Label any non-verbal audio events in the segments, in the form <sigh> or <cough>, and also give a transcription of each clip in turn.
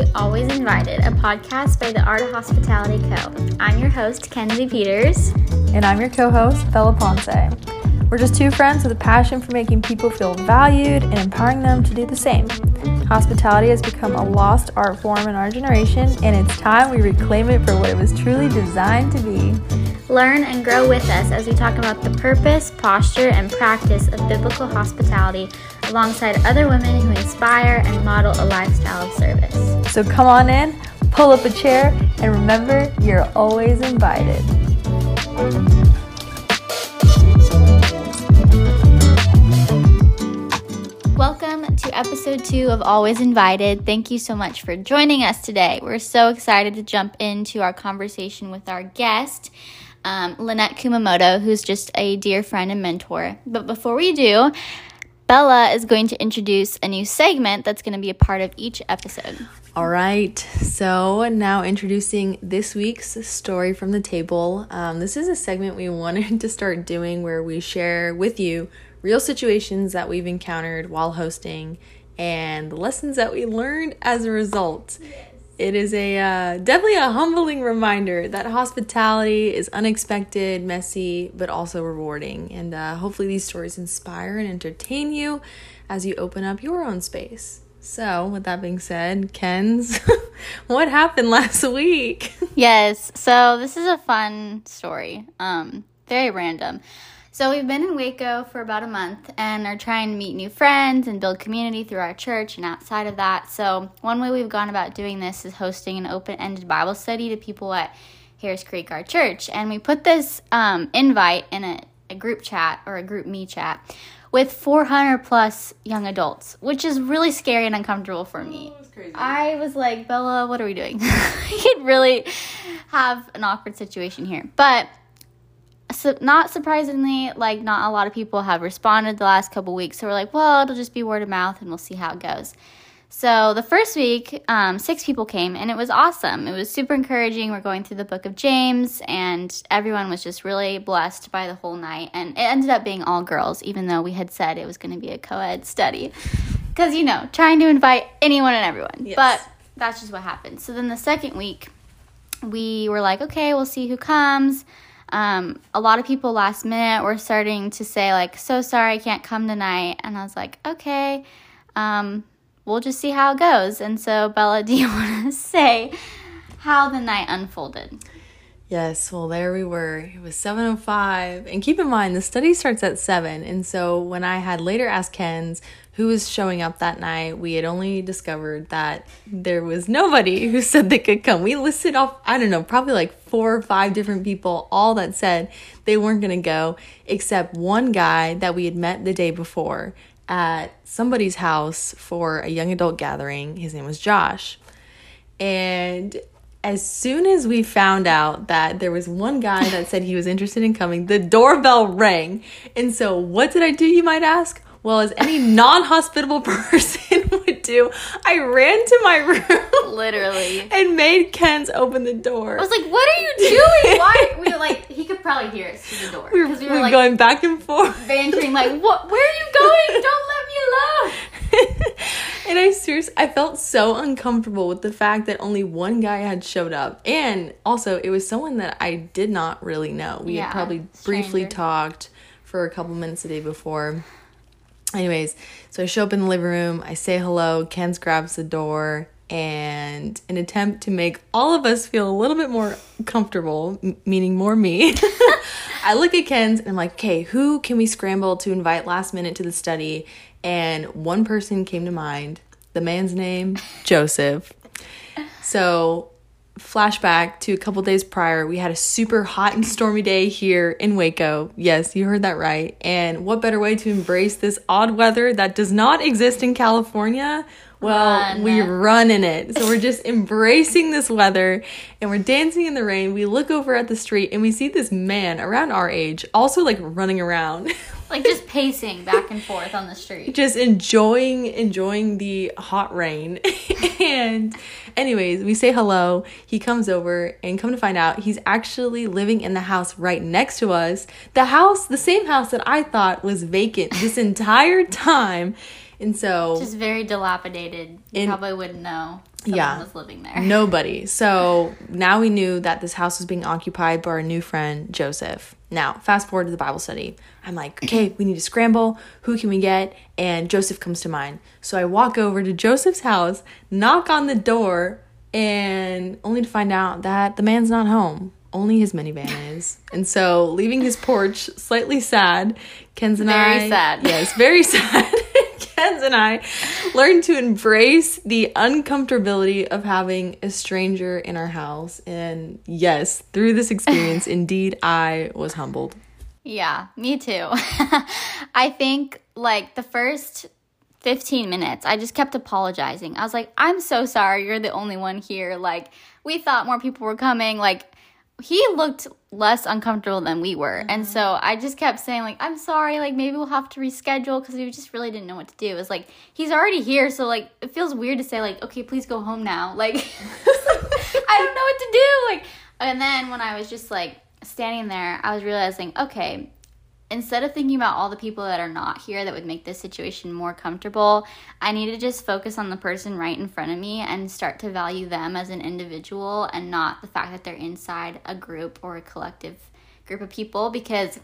to Always Invited, a podcast by the Art of Hospitality Co. I'm your host, Kenzie Peters. And I'm your co host, Bella Ponce. We're just two friends with a passion for making people feel valued and empowering them to do the same. Hospitality has become a lost art form in our generation, and it's time we reclaim it for what it was truly designed to be. Learn and grow with us as we talk about the purpose, posture, and practice of biblical hospitality alongside other women who inspire and model a lifestyle of service. So come on in, pull up a chair, and remember, you're always invited. Welcome to episode two of Always Invited. Thank you so much for joining us today. We're so excited to jump into our conversation with our guest, um, Lynnette Kumamoto, who's just a dear friend and mentor. But before we do, Bella is going to introduce a new segment that's going to be a part of each episode. All right, so now introducing this week's story from the table. Um, this is a segment we <laughs> wanted to start doing where we share with you real situations that we've encountered while hosting and the lessons that we learned as a result. It is a uh, definitely a humbling reminder that hospitality is unexpected, messy, but also rewarding. And uh, hopefully, these stories inspire and entertain you as you open up your own space. So, with that being said, Ken's, <laughs> what happened last week? <laughs> yes, so this is a fun story. Um, very random. So we've been in Waco for about a month and are trying to meet new friends and build community through our church and outside of that. So one way we've gone about doing this is hosting an open-ended Bible study to people at Harris Creek, our church, and we put this um, invite in a, a group chat or a GroupMe chat with 400 plus young adults, which is really scary and uncomfortable for me. Oh, I was like, Bella, what are we doing? <laughs> you could really have an awkward situation here. But so not surprisingly, like not a lot of people have responded the last couple weeks. So we're like, well, it'll just be word of mouth, and we'll see how it goes. So the first week, um, six people came, and it was awesome. It was super encouraging. We're going through the book of James, and everyone was just really blessed by the whole night. And it ended up being all girls, even though we had said it was going to be a co-ed study, <laughs> because you know, trying to invite anyone and everyone. Yes. But that's just what happened. So then the second week, we were like, okay, we'll see who comes um, a lot of people last minute were starting to say like so sorry i can't come tonight and i was like okay um, we'll just see how it goes and so bella <laughs> do you want to say how the night unfolded Yes, well, there we were. It was 7.05. And keep in mind, the study starts at 7. And so when I had later asked Ken's who was showing up that night, we had only discovered that there was nobody who <laughs> said they could come. We listed off, I don't know, probably like four or five different people, all that said they weren't going to go, except one guy that we had met the day before at somebody's house for a young adult gathering. His name was Josh. And as soon as we found out that there was one guy that said he was interested in coming, the doorbell rang. And so, what did I do, you might ask? Well, as any non hospitable <laughs> person would do, I ran to my room. Literally. And made Ken's open the door. I was like, what are you doing? <laughs> Why? We were like, he could probably hear us through the door. We were, we were, we like, going back and forth. Bantering, like, what? Where are you going? Don't let me alone. <laughs> and I seriously, I felt so uncomfortable with the fact that only one guy had showed up. And also, it was someone that I did not really know. We yeah, had probably stranger. briefly talked for a couple minutes a day before anyways, so I show up in the living room, I say hello, Ken's grabs the door, and an attempt to make all of us feel a little bit more comfortable, m- meaning more me. <laughs> I look at Ken's and I'm like, okay, who can we scramble to invite last minute to the study? And one person came to mind. The man's name, Joseph. So flashback to a couple days prior, we had a super hot and stormy day here in Waco. Yes, you heard that right. And what better way to embrace this odd weather that does not exist in California? Well, run. we run in it. So we're just embracing this weather and we're dancing in the rain. We look over at the street and we see this man around our age also like running around. <laughs> like just pacing back and forth on the street. Just enjoying enjoying the hot rain. <laughs> and anyways, we say hello. He comes over and come to find out he's actually living in the house right next to us. The house, the same house that I thought was vacant this entire time. And so just very dilapidated. You probably wouldn't know. someone yeah. was living there. Nobody. So now we knew that this house was being occupied by our new friend Joseph. Now, fast forward to the Bible study. I'm like, okay, we need to scramble. Who can we get? And Joseph comes to mind. So I walk over to Joseph's house, knock on the door, and only to find out that the man's not home. Only his minivan is. And so, leaving his porch slightly sad, Ken's and very I. Very sad. Yes, very <laughs> sad. And I learned to embrace the uncomfortability of having a stranger in our house. And yes, through this experience, <laughs> indeed, I was humbled. Yeah, me too. <laughs> I think like the first 15 minutes, I just kept apologizing. I was like, I'm so sorry. You're the only one here. Like, we thought more people were coming. Like, he looked less uncomfortable than we were. Mm-hmm. And so I just kept saying, like, I'm sorry, like, maybe we'll have to reschedule because we just really didn't know what to do. It was like, he's already here. So, like, it feels weird to say, like, okay, please go home now. <laughs> Like, <laughs> I don't know what to do. Like, and then when I was just like standing there, I was realizing, okay, instead of thinking about all the people that are not here that would make this situation more comfortable, I need to just focus on the person right in front of me and start to value them as an individual and not the fact that they're inside a group or a collective group of people because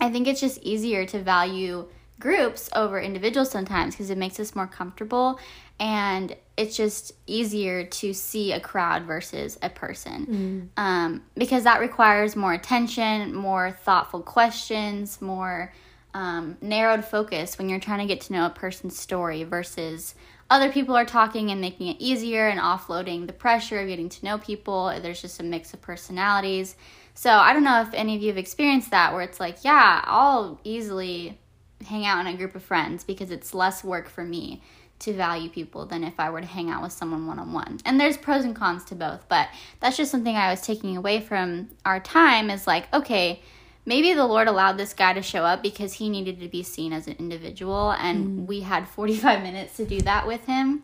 I think it's just easier to value groups over individuals sometimes because it makes us more comfortable and it's just easier to see a crowd versus a person. Mm. um, because that requires more attention more thoughtful questions more um, narrowed focus when you're trying to get to know a person's story versus other people are talking and making it easier and offloading the pressure of getting to know people. There's just a mix of personalities. So i don't know if any of you have experienced that where it's like yeah i'll easily hang out in a group of friends because it's less work for me to value people than if I were to hang out with someone one on one. And there's pros and cons to both, but that's just something I was taking away from our time is like, okay, maybe the Lord allowed this guy to show up because he needed to be seen as an individual, and mm. we had 45 minutes to do that with him.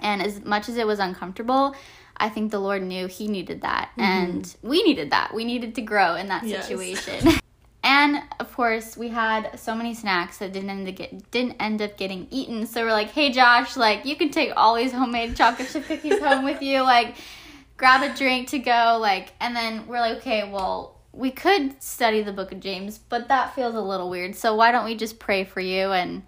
And as much as it was uncomfortable, I think the Lord knew he needed that, mm-hmm. and we needed that. We needed to grow in that yes. situation. <laughs> And of course, we had so many snacks that didn't end up get, didn't end up getting eaten. So we're like, "Hey Josh, like you can take all these homemade chocolate chip cookies home with you. Like, grab a drink to go. Like, and then we're like, okay, well." We could study the book of James, but that feels a little weird. So why don't we just pray for you? And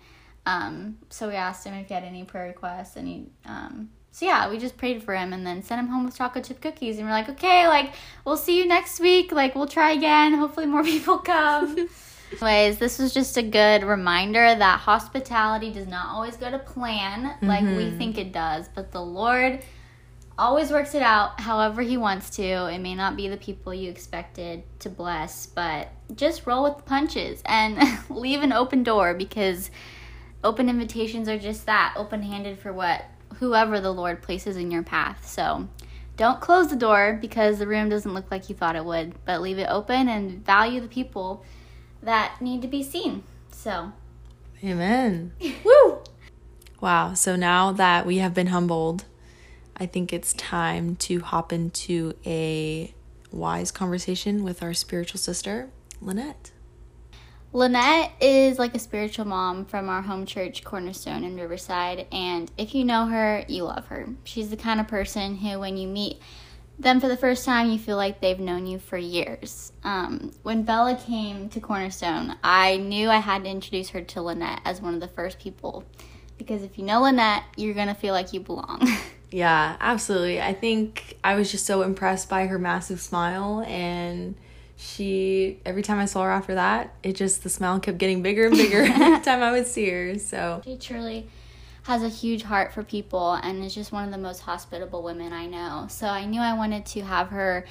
um, so we asked him if he had any prayer requests, and he um, so yeah, we just prayed for him and then sent him home with chocolate chip cookies. And we're like, okay, like we'll see you next week. Like we'll try again. Hopefully more <laughs> people come. <laughs> Anyways, this was just a good reminder that hospitality does not always go to plan like mm-hmm. we think it does, but the Lord always works it out however He wants to. It may not be the people you expected to bless, but just roll with the punches and <laughs> leave an open door because open invitations are just that open handed for what whoever the Lord places in your path. So don't close the door because the room doesn't look like you thought it would, but leave it open and value the people that need to be seen. So, amen. <laughs> Woo! Wow. So now that we have been humbled, I think it's time to hop into a wise conversation with our spiritual sister, Lynnette. Lynnette is like a spiritual mom from our home church, Cornerstone in Riverside. And if you know her, you love her. She's the kind of person who, when you meet them for the first time, you feel like they've known you for years. Um, when Bella came to Cornerstone, I knew I had to introduce her to Lynnette as one of the first people. Because if you know Lynnette, you're going to feel like you belong. <laughs> yeah, absolutely. I think I was just so impressed by her massive smile and she every time I saw her after that, it just the smile kept getting bigger and bigger <laughs> every time I would see her. So she truly has a huge heart for people and is just one of the most hospitable women I know. So I knew I wanted to have her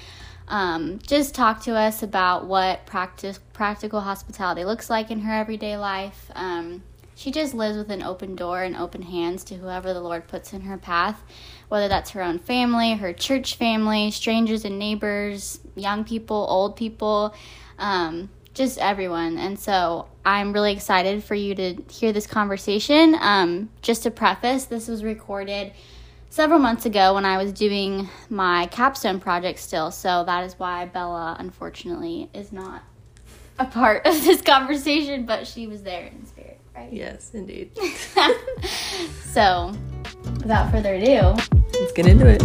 um, just talk to us about what practice practical hospitality looks like in her everyday life. Um, she just lives with an open door and open hands to whoever the Lord puts in her path, whether that's her own family, her church family, strangers and neighbors, young people, old people, um, just everyone. And so I'm really excited for you to hear this conversation. Um, just to preface, this was recorded several months ago when I was doing my capstone project still. So that is why Bella, unfortunately, is not a part of this conversation, but she was there in spirit right? Yes, indeed. <laughs> so, without further ado, let's get into it.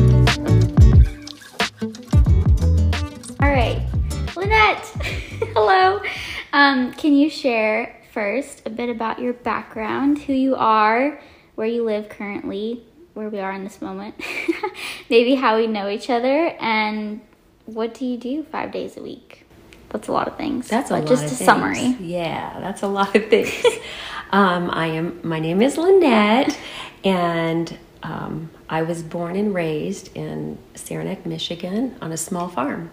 All right, Lynnette, <laughs> hello. Um, can you share first a bit about your background, who you are, where you live currently, where we are in this moment, <laughs> maybe how we know each other, and what do you do five days a week? That's a lot of things. That's a lot just a things. summary. Yeah, that's a lot of things. Um, I am. My name is Lynnette, and um, I was born and raised in Saranac, Michigan, on a small farm,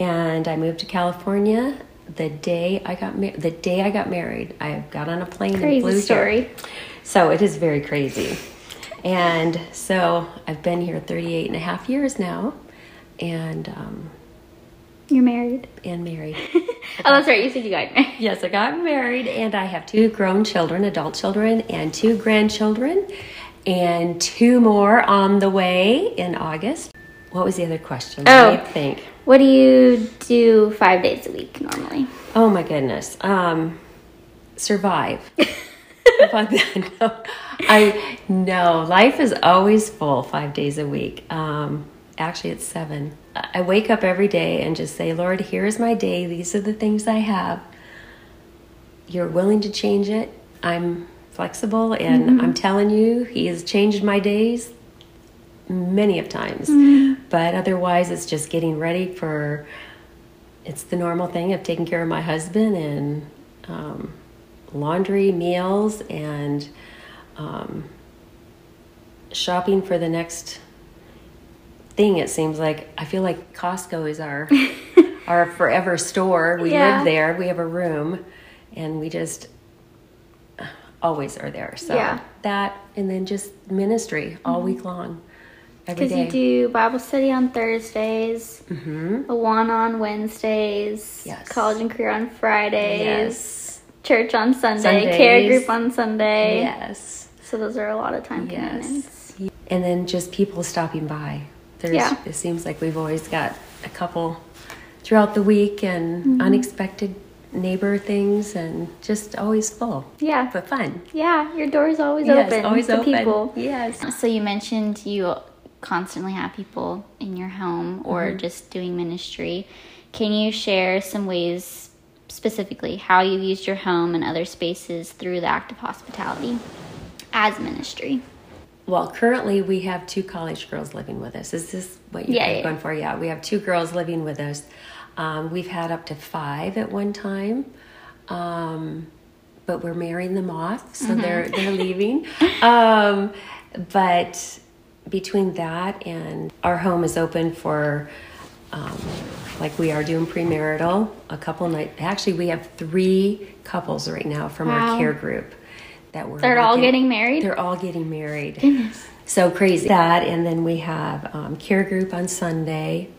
and I moved to California the day I got mar- the day I got married. I got on a plane Crazy and flew story. here. So it is very crazy. And so I've been here 38 and a half years now and um, You're married. and married. <laughs> oh, that's right. You said you got married. Yes, I got married and I have two grown children, adult children, and two grandchildren, and two more on the way in August. What was the other question? Oh. Me think. What do you do five days a week normally? Oh my goodness. Um, survive. How about that? No, I <laughs> no. Life is always full five days a week. Um, actually, it's seven. I wake up every day and just say, Lord, here's my day. These are the things I have. You're willing to change it. I'm flexible, and I'm telling you, He has changed my days many of times. But otherwise, it's just getting ready for. It's the normal thing of taking care of my husband and um, laundry, meals, and um, shopping for the next thing. It seems like I feel like Costco is our <laughs> our forever store. We Yeah. live there. We have a room, and we just always are there. So Yeah. that, and then just ministry all week long, every Because you do Bible study on Thursdays, mm-hmm. a one on Wednesdays, Yes. college and career on Fridays, Yes. church on Sunday, care group on Sunday. Yes. So those are a lot of time Yes. commitments. And then just people stopping by. There's, Yeah. It seems like we've always got a couple throughout the week and Mm-hmm. unexpected neighbor things and just always full. Yeah. But fun. Yeah, your door is always Yes, open always to open. people. Yes. So you mentioned you constantly have people in your home or Mm-hmm. just doing ministry. Can you share some ways specifically how you've used your home and other spaces through the act of hospitality as ministry? Well, currently we have two college girls living with us. Is this what you're Yeah, yeah. going for? Yeah, we have two girls living with us. Um, we've had up to five at one time, um, but we're marrying them off, so they're they're leaving. Um, but between that and our home is open for. Um, like we are doing premarital, a couple night. Actually, we have three couples right now from Wow. our care group that we're. They're all getting married? They're all getting married. Goodness. So crazy. That, and then we have um, care group on Sunday.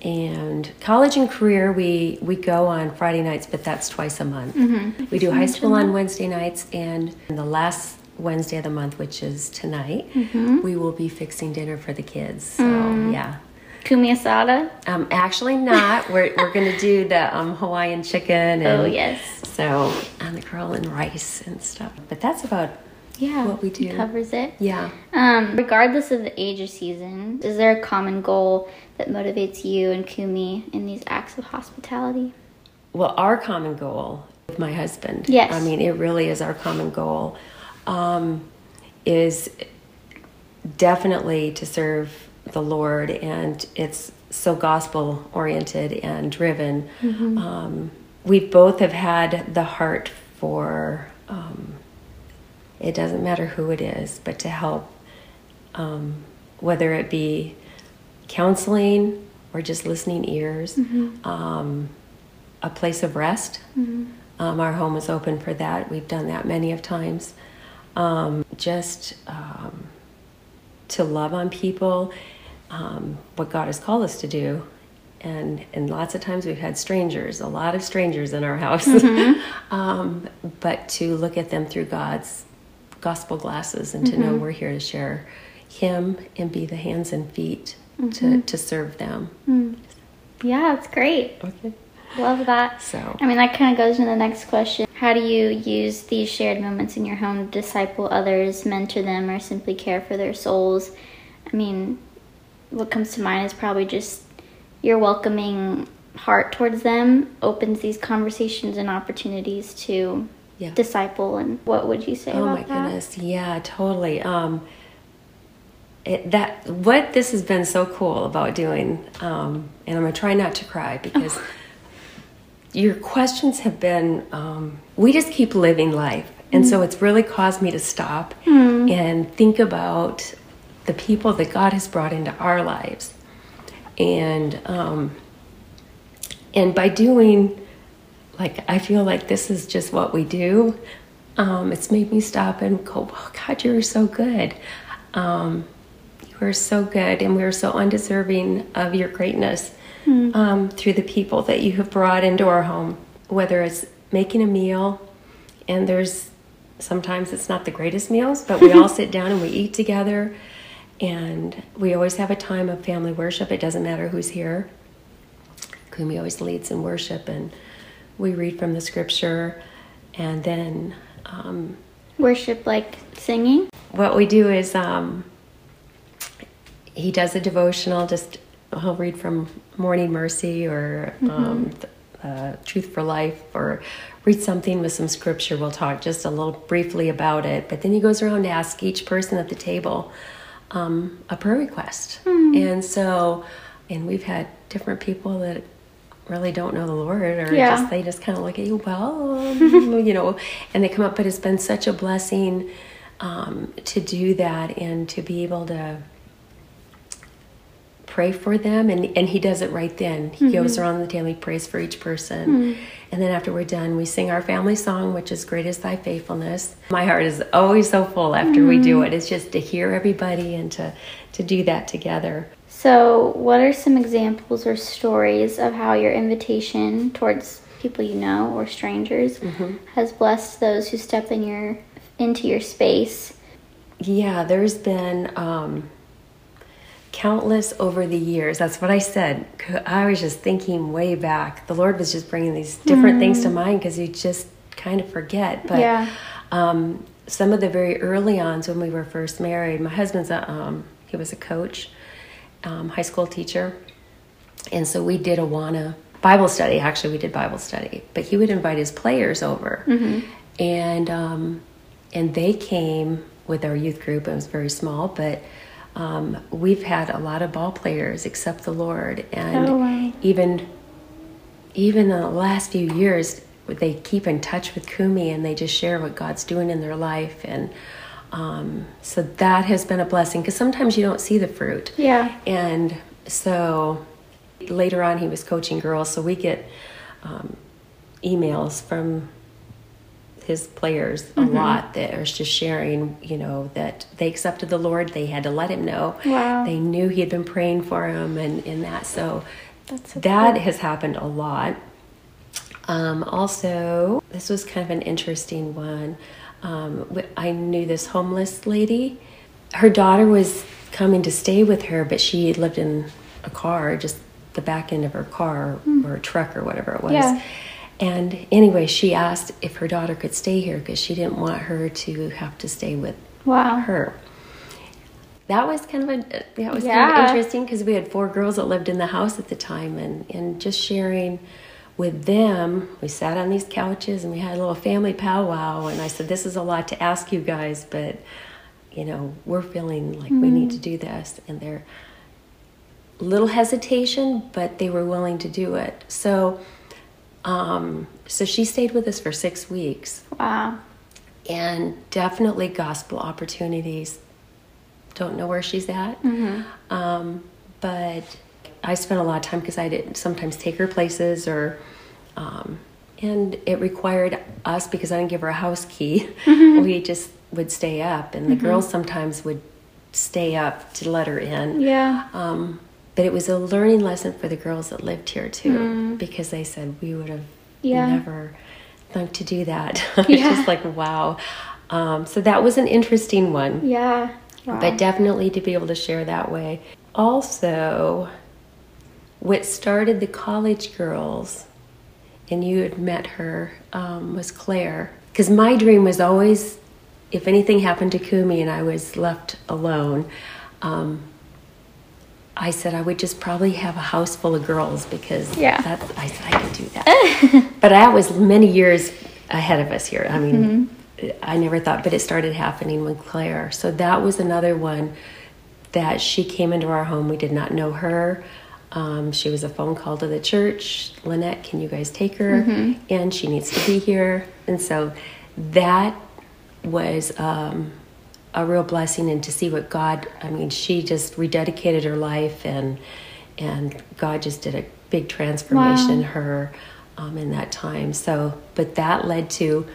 And college and career, we, we go on Friday nights, but that's twice a month. Mm-hmm. We do high school on Wednesday nights, and the last Wednesday of the month, which is tonight, mm-hmm. we will be fixing dinner for the kids. So, mm. yeah. Kumi asada? Um, actually, not. we're we're going to do the um, Hawaiian chicken. And Oh, yes. So, and the grill and rice and stuff. But that's about, Yeah. What we do. Covers it. yeah. Um, regardless of the age or season, is there a common goal that motivates you and Kumi in these acts of hospitality? Well, our common goal with my husband, Yes. I mean, it really is our common goal, um, is definitely to serve the Lord, and it's so gospel oriented and driven. Um, we both have had the heart for, um, it doesn't matter who it is, but to help, um, whether it be counseling or just listening ears. Um, a place of rest. Um, our home is open for that. We've done that many of times. Um, just um, to love on people, um, what God has called us to do. And, and lots of times we've had strangers, a lot of strangers in our house. <laughs> um, but to look at them through God's gospel glasses and to know we're here to share Him and be the hands and feet to, to serve them. Yeah, it's great. Okay. Love that. So I mean, that kind of goes into the next question. How do you use these shared moments in your home to disciple others, mentor them, or simply care for their souls? I mean, what comes to mind is probably just your welcoming heart towards them opens these conversations and opportunities to yeah. disciple. And what would you say? Oh my that? goodness, yeah, totally. Um, it, that what this has been so cool about doing, um, and I'm gonna try not to cry <laughs> because your questions have been. Um, we just keep living life, and mm. so it's really caused me to stop mm. and think about the people that God has brought into our lives, and um, and by doing, like I feel like this is just what we do. Um, it's made me stop and go, "Oh God, you're so good." Um, we're so good and we're so undeserving of your greatness mm. um, through the people that you have brought into our home, whether it's making a meal, and there's sometimes it's not the greatest meals, but we all <laughs> sit down and we eat together, and we always have a time of family worship. It doesn't matter who's here. Kumi always leads in worship, and we read from the scripture, and then um, worship like singing. What we do is um, he does a devotional. Just he'll read from Morning Mercy or mm-hmm. um, uh, Truth for Life or read something with some scripture. We'll talk just a little briefly about it. But then he goes around to ask each person at the table um, a prayer request. Mm. And so, and we've had different people that really don't know the Lord or yeah. just they just kind of look at you, well, um, <laughs> you know, and they come up. But it's been such a blessing um, to do that and to be able to pray for them and, and he does it right then he mm-hmm. goes around the table he prays for each person mm-hmm. and then after we're done we sing our family song which is great is thy faithfulness my heart is always so full after mm-hmm. we do mm-hmm. it it's just to hear everybody and to to do that together so what are some examples or stories of how your invitation towards people you know or strangers mm-hmm. has blessed those who step in your into your space yeah there's been um, countless over the years. That's what I said. I was just thinking way back. The Lord was just bringing these different mm. things to mind because you just kind of forget. But yeah. um, some of the very early ons when we were first married, my husband's a um, he was a coach, um, high school teacher, and so we did Awana Bible study. Actually, we did Bible study, but he would invite his players over, mm-hmm. and um, and they came with our youth group. It was very small, but um, we've had a lot of ball players accept the Lord, and oh, wow. even even in the last few years, they keep in touch with Kumi and they just share what God's doing in their life, and um, so that has been a blessing because sometimes you don't see the fruit. Yeah, and so later on, he was coaching girls, so we get um, emails from his players a mm-hmm. lot that are just sharing, you know, that they accepted the Lord. They had to let him know. Wow. They knew he had been praying for him and in that. So, so that cool. has happened a lot. Um, also, this was kind of an interesting one. Um, I knew this homeless lady. Her daughter was coming to stay with her, but she lived in a car, just the back end of her car mm. or a truck or whatever it was. Yeah. And anyway, she asked if her daughter could stay here because she didn't want her to have to stay with wow. her. That was kind of a that was yeah. kind of interesting because we had four girls that lived in the house at the time, and and just sharing with them, we sat on these couches and we had a little family powwow. And I said, "This is a lot to ask you guys, but you know, we're feeling like mm-hmm. we need to do this." And they're little hesitation, but they were willing to do it. So um, so she stayed with us for six weeks. Wow. And definitely gospel opportunities. Don't know where she's at. Mm-hmm. Um, but I spent a lot of time because I didn't sometimes take her places or, um, and it required us because I didn't give her a house key. Mm-hmm. <laughs> We just would stay up, and the mm-hmm. girls sometimes would stay up to let her in. Yeah. Um, but it was a learning lesson for the girls that lived here too, mm. because they said we would have yeah. never thought to do that. <laughs> Yeah. just like wow. Um, so that was an interesting one. Yeah. Wow. But definitely to be able to share that way. Also, what started the college girls and you had met her um, was Claire. Because my dream was always, if anything happened to Kumi and I was left alone, um, I said I would just probably have a house full of girls because yeah. that's, I said I could do that. <laughs> but that was many years ahead of us here. I mean, mm-hmm. I never thought, but it started happening with Claire. So that was another one that she came into our home. We did not know her. Um, she was a phone call to the church. Lynnette, can you guys take her? Mm-hmm. And she needs to be here. And so that was um, a real blessing. And to see what God, I mean, she just rededicated her life, and and God just did a big transformation wow. in her um, in that time. So, but that led to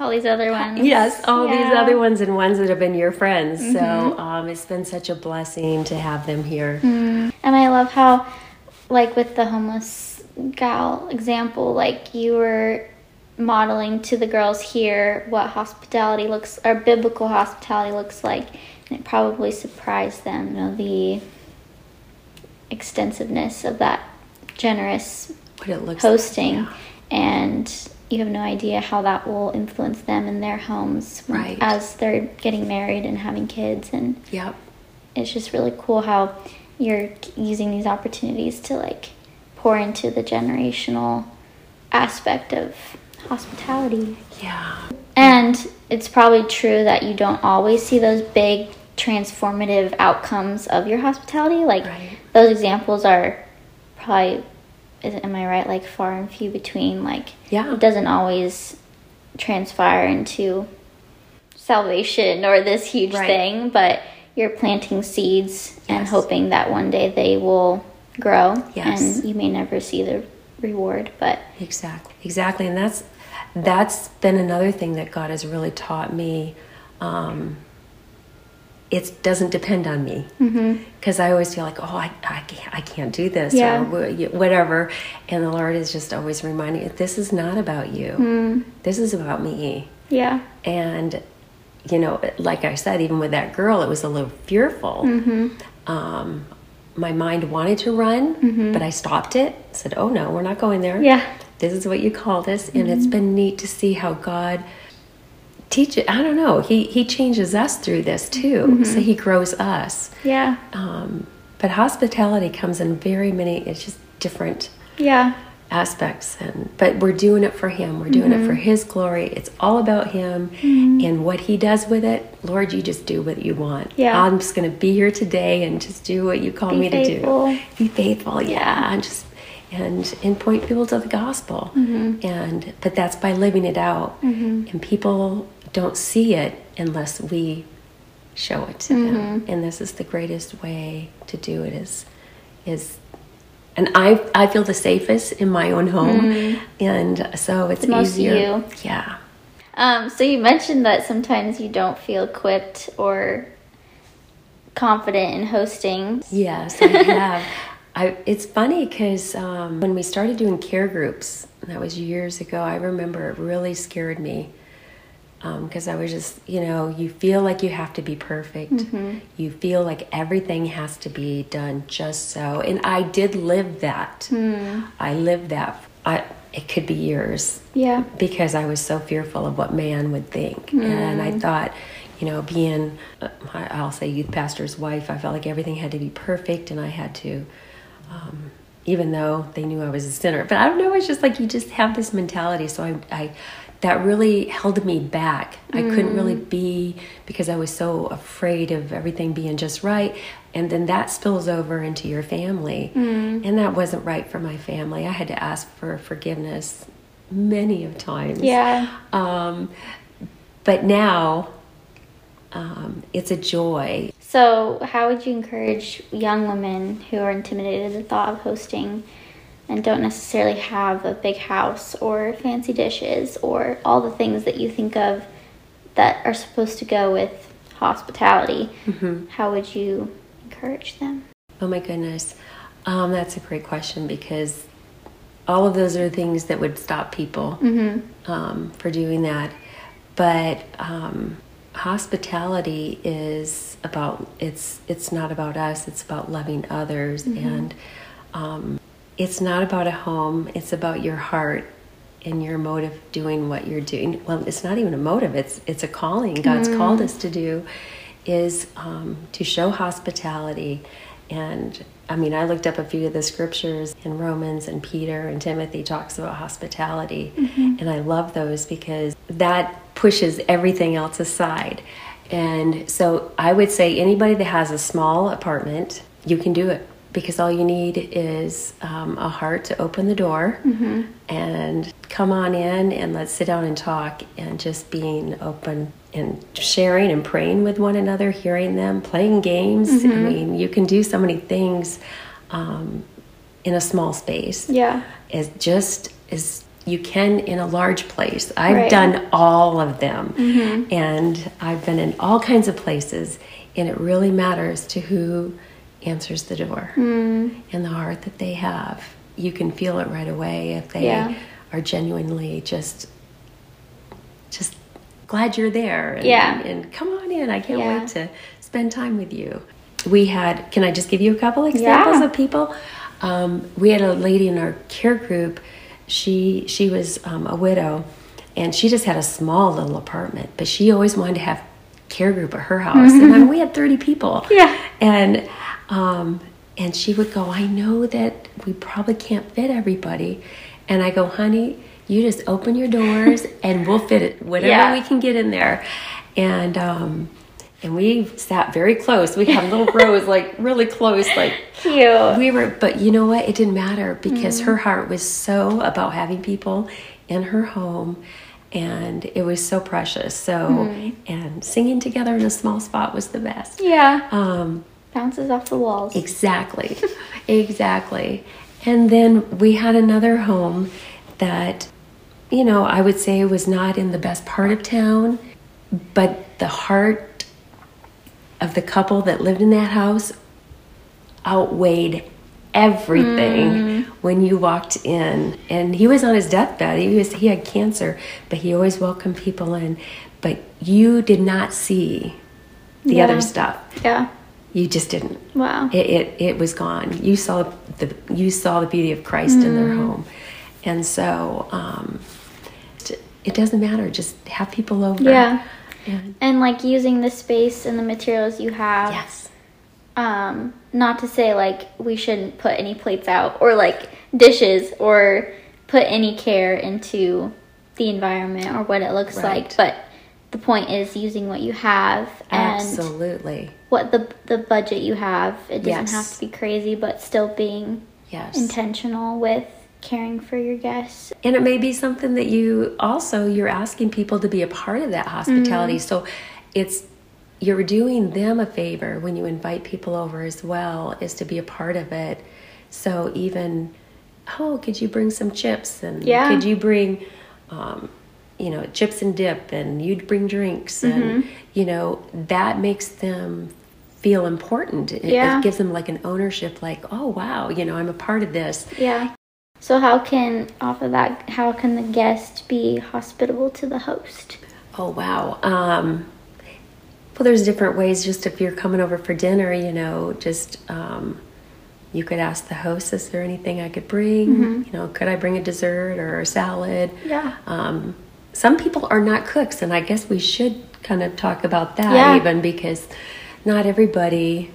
all these other ones. Yes, all yeah. these other ones and ones that have been your friends. Mm-hmm. So um, it's been such a blessing to have them here. Mm. And I love how, like with the homeless gal example, like you were modeling to the girls here what hospitality looks or biblical hospitality looks like and it probably surprised them you know the extensiveness of that generous what it looks hosting like, yeah. and you have no idea how that will influence them in their homes right. as they're getting married and having kids and yep it's just really cool how you're using these opportunities to like pour into the generational aspect of hospitality yeah and it's probably true that you don't always see those big transformative outcomes of your hospitality like right. those examples are probably is, am I right? Like far and few between. Like yeah, it doesn't always transpire into salvation or this huge right. thing, but you're planting seeds yes. and hoping that one day they will grow. Yes. and you may never see the reward, but exactly, exactly, and that's that's been another thing that God has really taught me. Um, it doesn't depend on me because mm-hmm. I always feel like oh I, I, can't, I can't do this yeah. or whatever and the Lord is just always reminding me this is not about you mm. this is about me yeah and you know like I said even with that girl it was a little fearful mm-hmm. um, my mind wanted to run mm-hmm. but I stopped it said oh no we're not going there yeah this is what you called us and it's mm-hmm. been neat to see how God teach it. I don't know. He he changes us through this too. Mm-hmm. So he grows us. Yeah. Um, but hospitality comes in very many. It's just different. Yeah. Aspects and but we're doing it for him. We're doing mm-hmm. it for his glory. It's all about him mm-hmm. and what he does with it. Lord, you just do what you want. Yeah. I'm just to be here today and just do what you call be me faithful. to do. Be faithful. Yeah. And just and and point people to the gospel. Mm-hmm. And but that's by living it out. Mm-hmm. And people don't see it unless we show it to mm-hmm. them. And this is the greatest way to do it is is and I I feel the safest in my own home, mm-hmm. and so it's the easier. You. Yeah. Um, so you mentioned that sometimes you don't feel equipped or confident in hosting. Yes, I have. I, it's funny because um, when we started doing care groups, that was years ago. I remember it really scared me because um, I was just, you know, you feel like you have to be perfect. Mm-hmm. You feel like everything has to be done just so. And I did live that. Mm. I lived that. I, it could be years. Yeah. Because I was so fearful of what man would think. Mm. And I thought, you know, being, uh, I'll say, youth pastor's wife, I felt like everything had to be perfect and I had to. Um, even though they knew I was a sinner, but I don't know. It's just like you just have this mentality. So I, I that really held me back. Mm. I couldn't really mm. be because I was so afraid of everything being just right. And then that spills over into your family. Mm. And that wasn't right for my family. I had to ask for forgiveness many of times. Yeah. Um, but now um, it's a joy. So, how would you encourage young women who are intimidated at the thought of hosting and don't necessarily have a big house or fancy dishes or all the things that you think of that are supposed to go with hospitality, mm-hmm. how would you encourage them? Oh my goodness. Um, that's a great question because all of those are things that would stop people mm-hmm. um, for doing that. But um, hospitality is about it's it's not about us. It's about loving others, mm-hmm. and um, it's not about a home, it's about your heart and your motive doing what you're doing. Well it's not even a motive it's it's a calling. God's mm. called us to do is um, to show hospitality. And i mean i looked up a few of the scriptures in romans and peter and timothy talks about hospitality. Mm-hmm. and i love those because that pushes everything else aside. And so i would say anybody that has a small apartment you can do it because all you need is um, a heart to open the door mm-hmm. and come on in and let's sit down and talk and just being open and sharing and praying with one another, hearing them, playing games. Mm-hmm. I mean, you can do so many things um, in a small space. Yeah. As just as you can in a large place. I've right. done all of them mm-hmm. and I've been in all kinds of places, and it really matters to who answers the door mm. and the heart that they have. You can feel it right away if they yeah. are genuinely just just glad you're there. And, yeah. And, come on in. I can't yeah. wait to spend time with you. We had, can I just give you a couple examples yeah. of people? Um, we had a lady in our care group. She she was um, a widow, and she just had a small little apartment. But she always wanted to have care group at her house, mm-hmm. and I mean, we had thirty people. Yeah, and um, and she would go, I know that we probably can't fit everybody. And I go, honey, you just open your doors <laughs> and we'll fit it, whatever yeah. we can get in there. And, um, and we sat very close. We had little rows, <laughs> like really close, like cute. We were, but you know what? It didn't matter because mm. her heart was so about having people in her home, and it was so precious. So, mm. and singing together in a small spot was the best. Yeah. Um, bounces off the walls. Exactly. <laughs> exactly. And then we had another home that, you know, I would say was not in the best part of town, but the heart of the couple that lived in that house outweighed everything mm. when you walked in and he was on his deathbed he was he had cancer but he always welcomed people in but you did not see the yeah. other stuff yeah you just didn't. Wow. It, it, it was gone. You saw the you saw the beauty of Christ mm. in their mm. home, and so um, it doesn't matter. Just have people over. Yeah. And, and like using the space and the materials you have. Yes. Um, not to say like we shouldn't put any plates out or like dishes or put any care into the environment or what it looks right. like, but the point is using what you have and absolutely what the the budget you have. It doesn't yes. have to be crazy, but still being yes. intentional with caring for your guests. And it may be something that you also you're asking people to be a part of that hospitality. Mm-hmm. So it's you're doing them a favor when you invite people over as well is to be a part of it. So even oh, could you bring some chips and yeah. could you bring um, you know chips and dip and you'd bring drinks and mm-hmm. you know that makes them feel important. It, yeah. it gives them like an ownership like oh wow you know i'm a part of this. Yeah. So how can off of that how can the guest be hospitable to the host? Oh wow. Um well there's different ways. Just if you're coming over for dinner you know just um you could ask the host is there anything i could bring? Mm-hmm. you know could i bring a dessert or a salad? Yeah. Um some people are not cooks, and I guess we should kind of talk about that yeah. even because not everybody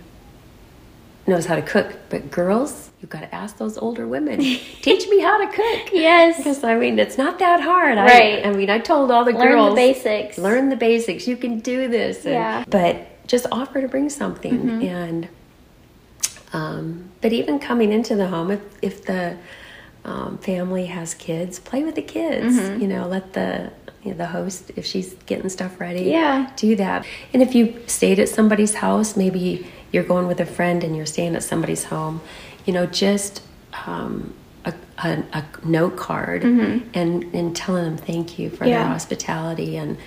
knows how to cook. But girls, you've got to ask those older women, <laughs> teach me how to cook. Yes. Because, I mean, it's not that hard. Right. I, I mean, I told all the learn girls. Learn the basics. Learn the basics. You can do this. And, yeah. But just offer to bring something. Mm-hmm. And, um, but even coming into the home, if, if the, um, family has kids, play with the kids. Mm-hmm. You know, let the you know, the host, if she's getting stuff ready, yeah, do that. And if you stayed at somebody's house, maybe you're going with a friend and you're staying at somebody's home, you know, just um, a, a, a, note card mm-hmm. and and telling them thank you for yeah. their hospitality and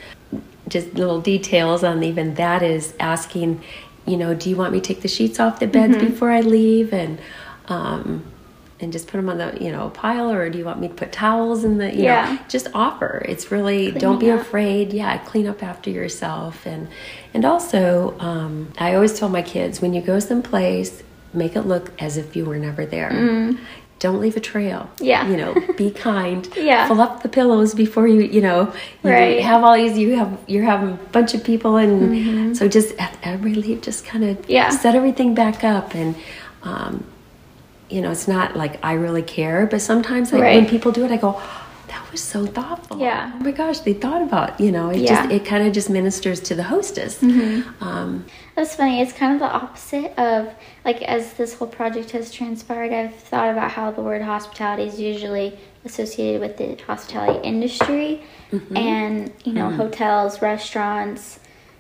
just little details on even that is asking, you know, do you want me to take the sheets off the beds mm-hmm. before I leave and um, and just put them on the you know pile or do you want me to put towels in the you yeah. know just offer it's really Cleaning don't be up. afraid yeah clean up after yourself and and also um, i always tell my kids when you go someplace make it look as if you were never there mm. don't leave a trail. Yeah. You know, be <laughs> kind. Yeah. Fill up the pillows before you, you know, you Right. have all these, you have, you're having a bunch of people and so just at every leave, just kind of Mm-hmm. Yeah. set everything back up and, um, you know, it's not like I really care, but sometimes I, when people do it, I go, that was so thoughtful. Yeah. Oh my gosh, they thought about, you know, it Yeah. Mm-hmm. just, it kind of just ministers to the hostess. Um, That's funny. It's kind of the opposite of like as this whole project has transpired. I've thought about how the word hospitality is usually associated with the hospitality industry, and you know hotels, restaurants,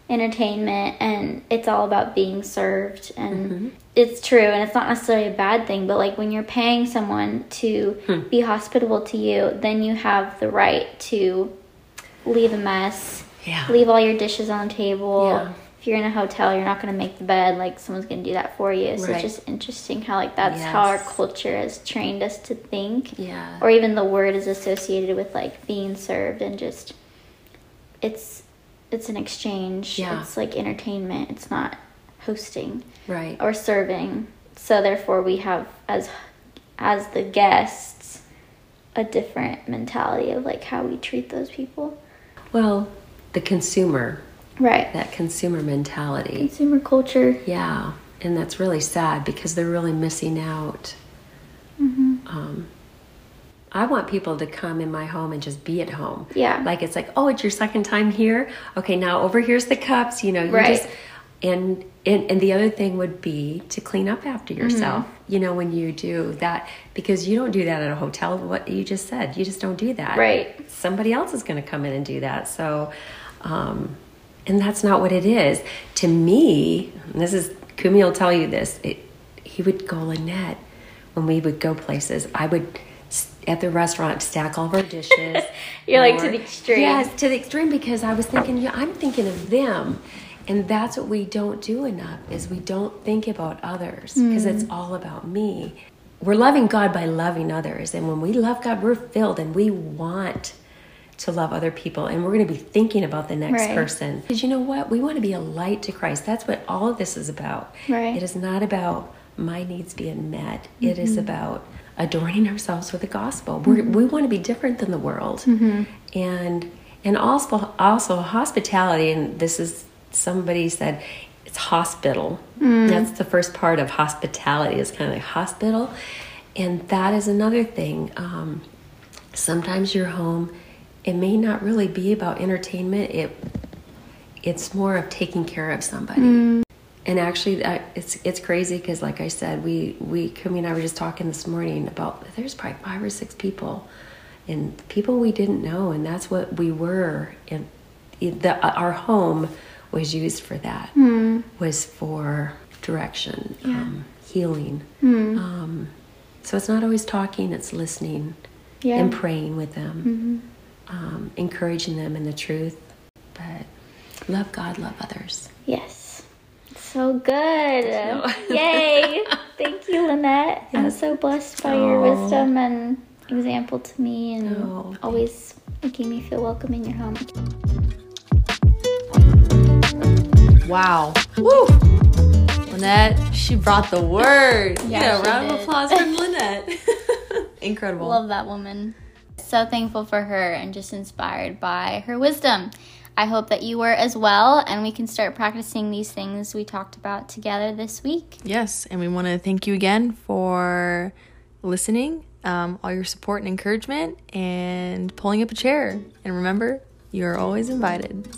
entertainment, and it's all about being served. And mm-hmm. it's true, and it's not necessarily a bad thing. But like when you're paying someone to hmm. be hospitable to you, then you have the right to leave a mess, Yeah. leave all your dishes on the table. Yeah. If you're in a hotel, you're not going to make the bed. Like someone's going to do that for you. So Right. it's just interesting how like that's how our culture has trained us to think. Yeah. Or even the word is associated with like being served and just it's it's an exchange. Yeah. It's like entertainment. It's not hosting right. or serving. So therefore we have as as the guests a different mentality of like how we treat those people. Well, the consumer, Right. that consumer mentality. Consumer culture. Yeah, and that's really sad because they're really missing out. Mm-hmm. Um, I want people to come in my home and just be at home. Yeah. Like it's like, oh, it's your second time here. Okay, now over here's the cups. You know, you Right. just and and and the other thing would be to clean up after Mm-hmm. yourself. You know, when you do that because you don't do that at a hotel. What you just said, you just don't do that. Right. Somebody else is going to come in and do that. So. Um, and that's not what it is. To me, this is Kumi will tell you this. It, he would go Lynnette when we would go places. I would at the restaurant to stack all of our dishes. <laughs> You're like to the extreme. Yes, to the extreme because I was thinking. Yeah, I'm thinking of them, and that's what we don't do enough. Is we don't think about others because Hmm. it's all about me. We're loving God by loving others, and when we love God, we're filled, and we want to love other people and we're going to be thinking about the next Right. person because you know what we want to be a light to christ that's what all of this is about Right. it is not about my needs being met It is about adorning ourselves with the gospel. We're, mm-hmm. we want to be different than the world. Mm-hmm. And and also also hospitality and this is somebody said it's hospital. Mm. That's the first part of hospitality is kind of like hospital. And that is another thing. Um, sometimes your home it may not really be about entertainment. It it's more of taking care of somebody mm. And actually I, it's it's crazy because like i said we we Kumi and i were just talking this morning about there's probably five or six people and people we didn't know and that's what we were and the, our home was used for that was for direction um, healing um, so it's not always talking it's listening Yeah. and praying with them, um, encouraging them in the truth. But love God, love others. Yes. So good. <laughs> Yay. Thank you, Lynnette. I'm so blessed by your wisdom and example to me and Oh, always making me feel welcome in your home. Wow. Woo! Lynnette, she brought the word. Yeah, Yeah, round of applause for <laughs> Lynnette. <laughs> Incredible. Love that woman. So thankful for her and just inspired by her wisdom. I hope that you were as well, and we can start practicing these things we talked about together this week. Yes, and we want to thank you again for listening, um, all your support and encouragement, and pulling up a chair. And remember, you are always invited.